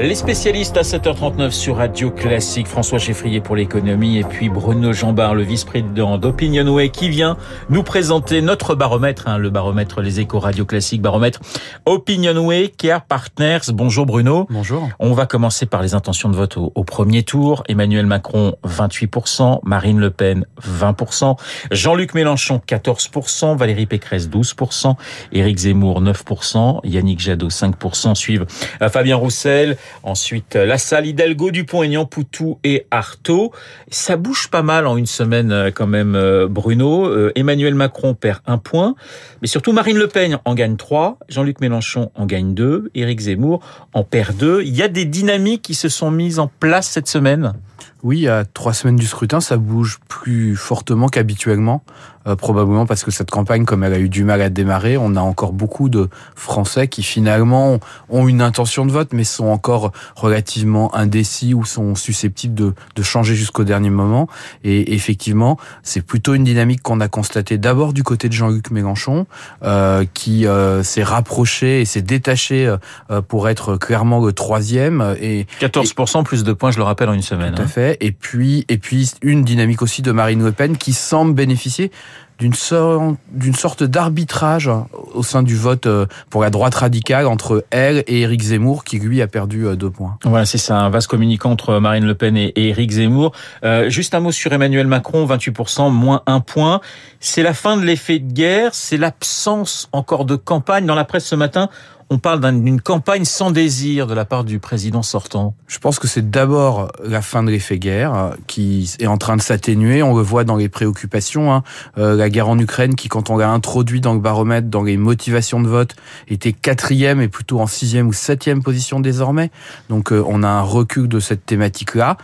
Les spécialistes à 7h39 sur Radio Classique, François Cheffrier pour l'économie et puis Bruno Jambard, le vice-président d'Opinionway qui vient nous présenter notre baromètre, hein, le baromètre Les Échos Radio Classique, baromètre Opinionway Care Partners. Bonjour Bruno. Bonjour. On va commencer par les intentions de vote au, au premier tour. Emmanuel Macron 28%, Marine Le Pen 20%, Jean-Luc Mélenchon 14%, Valérie Pécresse 12%, Éric Zemmour 9%, Yannick Jadot 5%, suivent euh, Fabien Roussel, Ensuite, euh, la salle Hidalgo, Dupont-Aignan, Poutou et Artaud. Ça bouge pas mal en une semaine euh, quand même, euh, Bruno. Emmanuel Macron perd un point, mais surtout Marine Le Pen en gagne trois, Jean-Luc Mélenchon en gagne deux, Éric Zemmour en perd deux. Il y a des dynamiques qui se sont mises en place cette semaine? Oui, à trois semaines du scrutin, ça bouge plus fortement qu'habituellement, euh, probablement parce que cette campagne, comme elle a eu du mal à démarrer, on a encore beaucoup de Français qui finalement ont une intention de vote, mais sont encore relativement indécis ou sont susceptibles de, de changer jusqu'au dernier moment. Et effectivement, c'est plutôt une dynamique qu'on a constatée d'abord du côté de Jean-Luc Mélenchon, euh, qui euh, s'est rapproché et s'est détaché euh, pour être clairement le troisième. Et 14% plus de points, je le rappelle, en une semaine. Tout à hein. Et puis, et puis une dynamique aussi de Marine Le Pen qui semble bénéficier d'une sorte, d'arbitrage au sein du vote euh, pour la droite radicale entre elle et Éric Zemmour, qui lui a perdu euh, deux points. Voilà, c'est un vaste communicant entre Marine Le Pen et Éric Zemmour. Euh, juste un mot sur Emmanuel Macron, 28%, moins un point. C'est la fin de l'effet de guerre, c'est l'absence encore de campagne. Dans la presse ce matin, on parle d'une campagne sans désir de la part du président sortant Je pense que c'est d'abord la fin de l'effet guerre euh, qui est en train de s'atténuer. On le voit dans les préoccupations. Hein. Euh, la guerre en Ukraine qui, quand on l'a introduit dans le baromètre, dans les motivations de vote, était quatrième et plutôt en sixième ou septième position désormais. Donc euh, on a un recul de cette thématique-là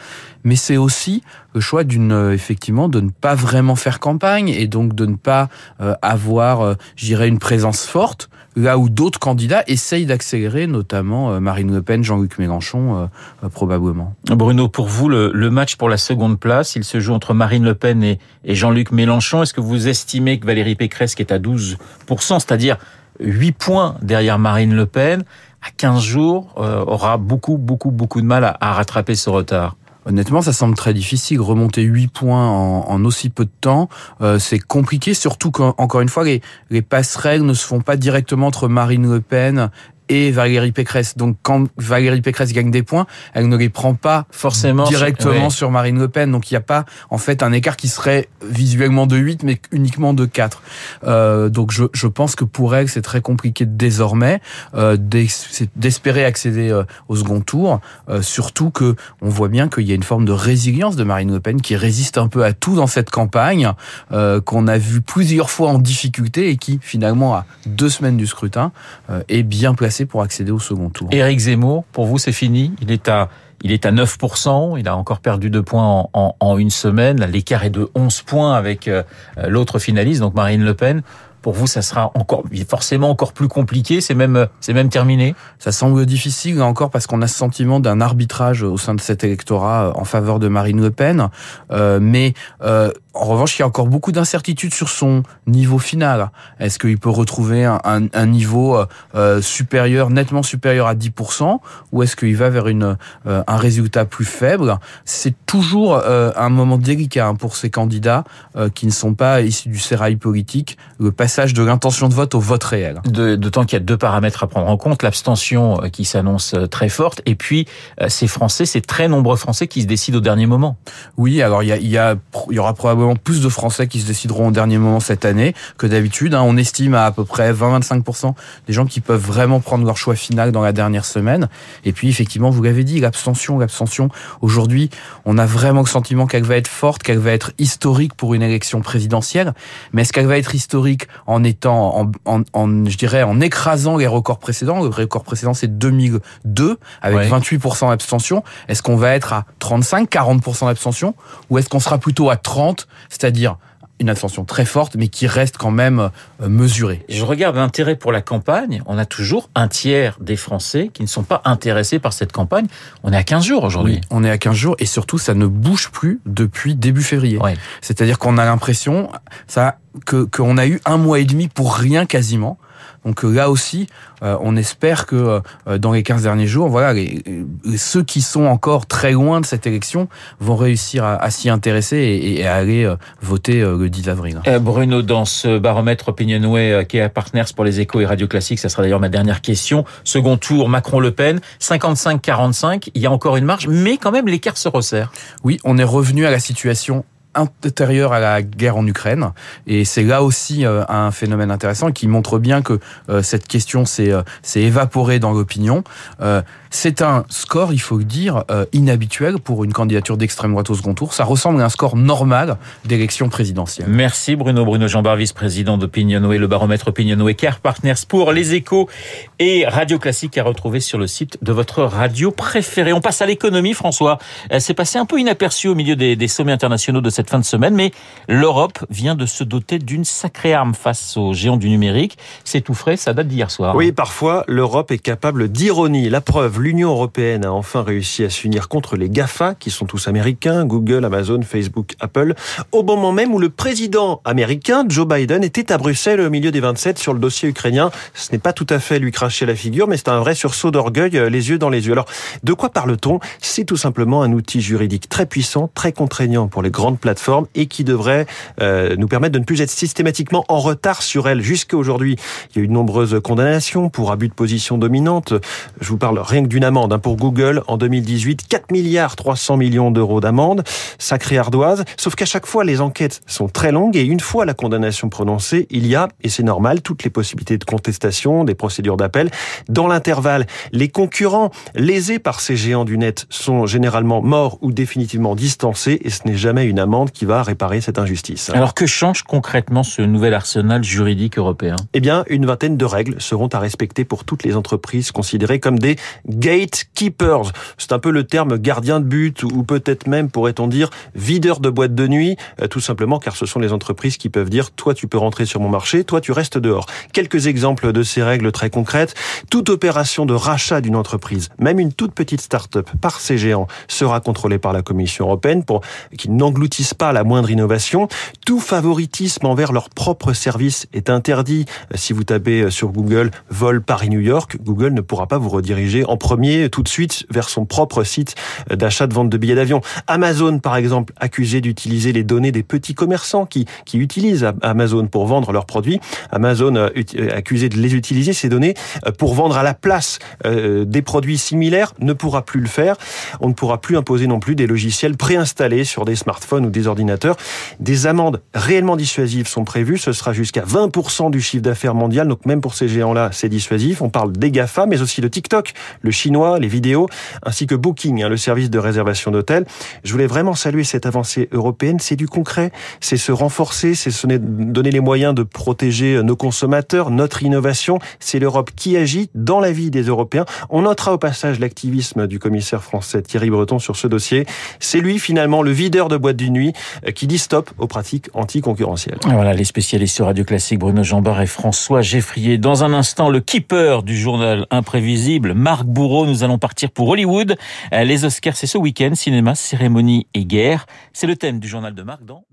mais c'est aussi le choix d'une effectivement de ne pas vraiment faire campagne et donc de ne pas avoir, euh, j'irais, une présence forte là où d'autres candidats essayent d'accélérer, notamment euh, Marine Le Pen, Jean-Luc Mélenchon, euh, euh, probablement. Bruno, pour vous, le, le, match pour la seconde place, il se joue entre Marine Le Pen et, Jean-Luc Mélenchon. Est-ce que vous estimez que Valérie Pécresse, qui est à 12%, c'est-à-dire 8 points derrière Marine Le Pen, à 15 jours, aura beaucoup, beaucoup, beaucoup de mal à, à rattraper ce retard? Honnêtement, ça semble très difficile. Remonter 8 points en, en aussi peu de temps, euh, c'est compliqué, surtout qu'encore une fois, les, les passerelles ne se font pas directement entre Marine Le Pen et Valérie Pécresse. Donc quand Valérie Pécresse gagne des points, elle ne les prend pas forcément directement sur Marine Le Pen. Donc il n'y a pas en fait un écart qui serait visuellement de 8 mais uniquement de 4. Euh, donc je, je, pense que pour elle c'est très compliqué désormais euh, d'espérer accéder euh, au second tour. Euh, surtout que on voit bien qu'il y a une forme de résilience de Marine Le Pen qui résiste un peu à tout dans cette campagne euh, qu'on a vu plusieurs fois en difficulté et qui finalement à deux semaines du scrutin euh, est bien placée pour accéder au second tour. Éric Zemmour, pour vous, c'est fini Il est à il est à 9%, il a encore perdu deux points en, en, en une semaine. L'écart est de 11 points avec euh, l'autre finaliste, donc Marine Le Pen. Pour vous, ça sera encore forcément encore plus compliqué. C'est même c'est même terminé. Ça semble difficile encore parce qu'on a ce sentiment d'un arbitrage au sein de cet électorat en faveur de Marine Le Pen. Euh, mais euh, en revanche, il y a encore beaucoup d'incertitudes sur son niveau final. Est-ce qu'il peut retrouver un, un, un niveau euh, supérieur, nettement supérieur à 10%, ou est-ce qu'il va vers une, euh, un résultat plus faible? C'est toujours euh, un moment délicat hein, pour ces candidats qui ne sont pas issus du sérail politique. Le passé de l'intention de vote au vote réel. D'autant qu'il y a deux paramètres à prendre en compte, l'abstention euh, qui s'annonce euh, très forte, et puis euh, ces Français, ces très nombreux Français qui se décident au dernier moment. Oui, alors il y, a, il y, a, il y aura probablement plus de Français qui se décideront au dernier moment cette année que d'habitude. Hein. On estime à à peu près 20-25% des gens qui peuvent vraiment prendre leur choix final dans la dernière semaine. Et puis effectivement, vous l'avez dit, l'abstention, l'abstention. Aujourd'hui, on a vraiment le sentiment qu'elle va être forte, qu'elle va être historique pour une élection présidentielle. Mais est-ce qu'elle va être historique en étant, en, en, en, je dirais, en écrasant les records précédents? Le record précédent, c'est 2002, avec ouais. 28% d'abstention. Est-ce qu'on va être à 35, 40% d'abstention? Ou est-ce qu'on sera plutôt à 30, c'est-à-dire une abstention très forte, mais qui reste quand même euh, mesurée. Je regarde l'intérêt pour la campagne. On a toujours un tiers des Français qui ne sont pas intéressés par cette campagne. On est à 15 jours aujourd'hui. Oui, on est à 15 jours et surtout, ça ne bouge plus depuis début février. Ouais. C'est-à-dire qu'on a l'impression ça que qu'on a eu un mois et demi pour rien quasiment Donc là aussi, on espère que dans les 15 derniers jours, voilà, ceux qui sont encore très loin de cette élection vont réussir à, s'y intéresser et, à aller voter le 10 avril. Bruno, dans ce baromètre Opinionway qui est à Partners pour les échos et Radio Classique, ça sera d'ailleurs ma dernière question. Second tour, Macron-Le Pen, 55-45, il y a encore une marge, mais quand même l'écart se resserre. Oui, on est revenu à la situation intérieure à la guerre en Ukraine. Et c'est là aussi euh, un phénomène intéressant qui montre bien que euh, cette question s'est euh, évaporée dans l'opinion. C'est un score, il faut le dire, inhabituel pour une candidature d'extrême droite au second tour. Ça ressemble à un score normal d'élection présidentielle. Merci Bruno. Bruno Jean vice-président d'Opinionway, le baromètre Opinionway Care Partners pour les échos et Radio Classique à retrouver sur le site de votre radio préférée. On passe à l'économie, François. C'est passé un peu inaperçu au milieu des, des sommets internationaux de cette fin de semaine, mais l'Europe vient de se doter d'une sacrée arme face aux géants du numérique. C'est tout frais, ça date d'hier soir. Oui, parfois, l'Europe est capable d'ironie. La preuve, l'Union européenne a enfin réussi à s'unir contre les GAFA, qui sont tous américains, Google, Amazon, Facebook, Apple, au moment même où le président américain, Joe Biden, était à Bruxelles au milieu des 27 sur le dossier ukrainien. Ce n'est pas tout à fait lui cracher la figure, mais c'est un vrai sursaut d'orgueil, euh, les yeux dans les yeux. Alors, de quoi parle-t-on? C'est tout simplement un outil juridique très puissant, très contraignant pour les grandes plateformes et qui devrait euh, nous permettre de ne plus être systématiquement en retard sur elle. Jusqu'à aujourd'hui, il y a eu de nombreuses condamnations pour abus de position dominante. Je vous parle rien que d'une amende hein, pour Google en 2018, 4 milliards 300 millions d'euros d'amende, sacrée ardoise. Sauf qu'à chaque fois, les enquêtes sont très longues et une fois la condamnation prononcée, il y a, et c'est normal, toutes les possibilités de contestation, des procédures d'appel. Dans l'intervalle, les concurrents lésés par ces géants du net sont généralement morts ou définitivement distancés et ce n'est jamais une amende qui va réparer cette injustice. Alors que change concrètement ce nouvel arsenal juridique européen? Eh bien, une vingtaine de règles seront à respecter pour toutes les entreprises considérées comme des gatekeepers. C'est un peu le terme gardien de but ou peut-être même, pourrait-on dire, videur de boîte de nuit, euh, tout simplement car ce sont les entreprises qui peuvent dire toi tu peux rentrer sur mon marché, toi tu restes dehors. Quelques exemples de ces règles très concrètes. Toute opération de rachat d'une entreprise, même une toute petite start-up par ces géants, sera contrôlée par la Commission européenne pour qu'ils n'engloutissent pas la moindre innovation. Tout favoritisme envers leur propre service est interdit. Si vous tapez euh, sur Google vol Paris-New York, Google ne pourra pas vous rediriger en premier tout de suite vers son propre site euh, d'achat de vente de billets d'avion. Amazon, par exemple, accusé d'utiliser les données des petits commerçants qui, utilisent Amazon pour vendre leurs produits. Amazon euh, accusé de les utiliser, ces données, pour vendre à la place des produits similaires, ne pourra plus le faire. On ne pourra plus imposer non plus des logiciels préinstallés sur des smartphones ou des ordinateurs. Des amendes réellement dissuasives sont prévues. Ce sera jusqu'à 20% du chiffre d'affaires mondial. Donc même pour ces géants-là, c'est dissuasif. On parle des GAFA, mais aussi de TikTok, le chinois, les vidéos, ainsi que Booking, hein, le service de réservation d'hôtels. Je voulais vraiment saluer cette avancée européenne. C'est du concret. C'est se renforcer, c'est se donner les moyens de protéger nos consommateurs, notre innovation. C'est l'Europe qui agit dans la vie des Européens. On notera au passage l'activisme du commissaire français Thierry Breton sur ce dossier. C'est lui finalement le videur de boîte de nuit euh, qui dit stop aux pratiques anticoncurrentielles. Voilà les spécialistes sur Radio Classique, Bruno Jambard et François Geffrier. Dans un instant, le keeper du journal imprévisible, Marc Bourreau. Nous allons partir pour Hollywood. Euh, les Oscars, c'est ce week-end. Cinéma, cérémonie et guerre. C'est le thème du journal de Marc dans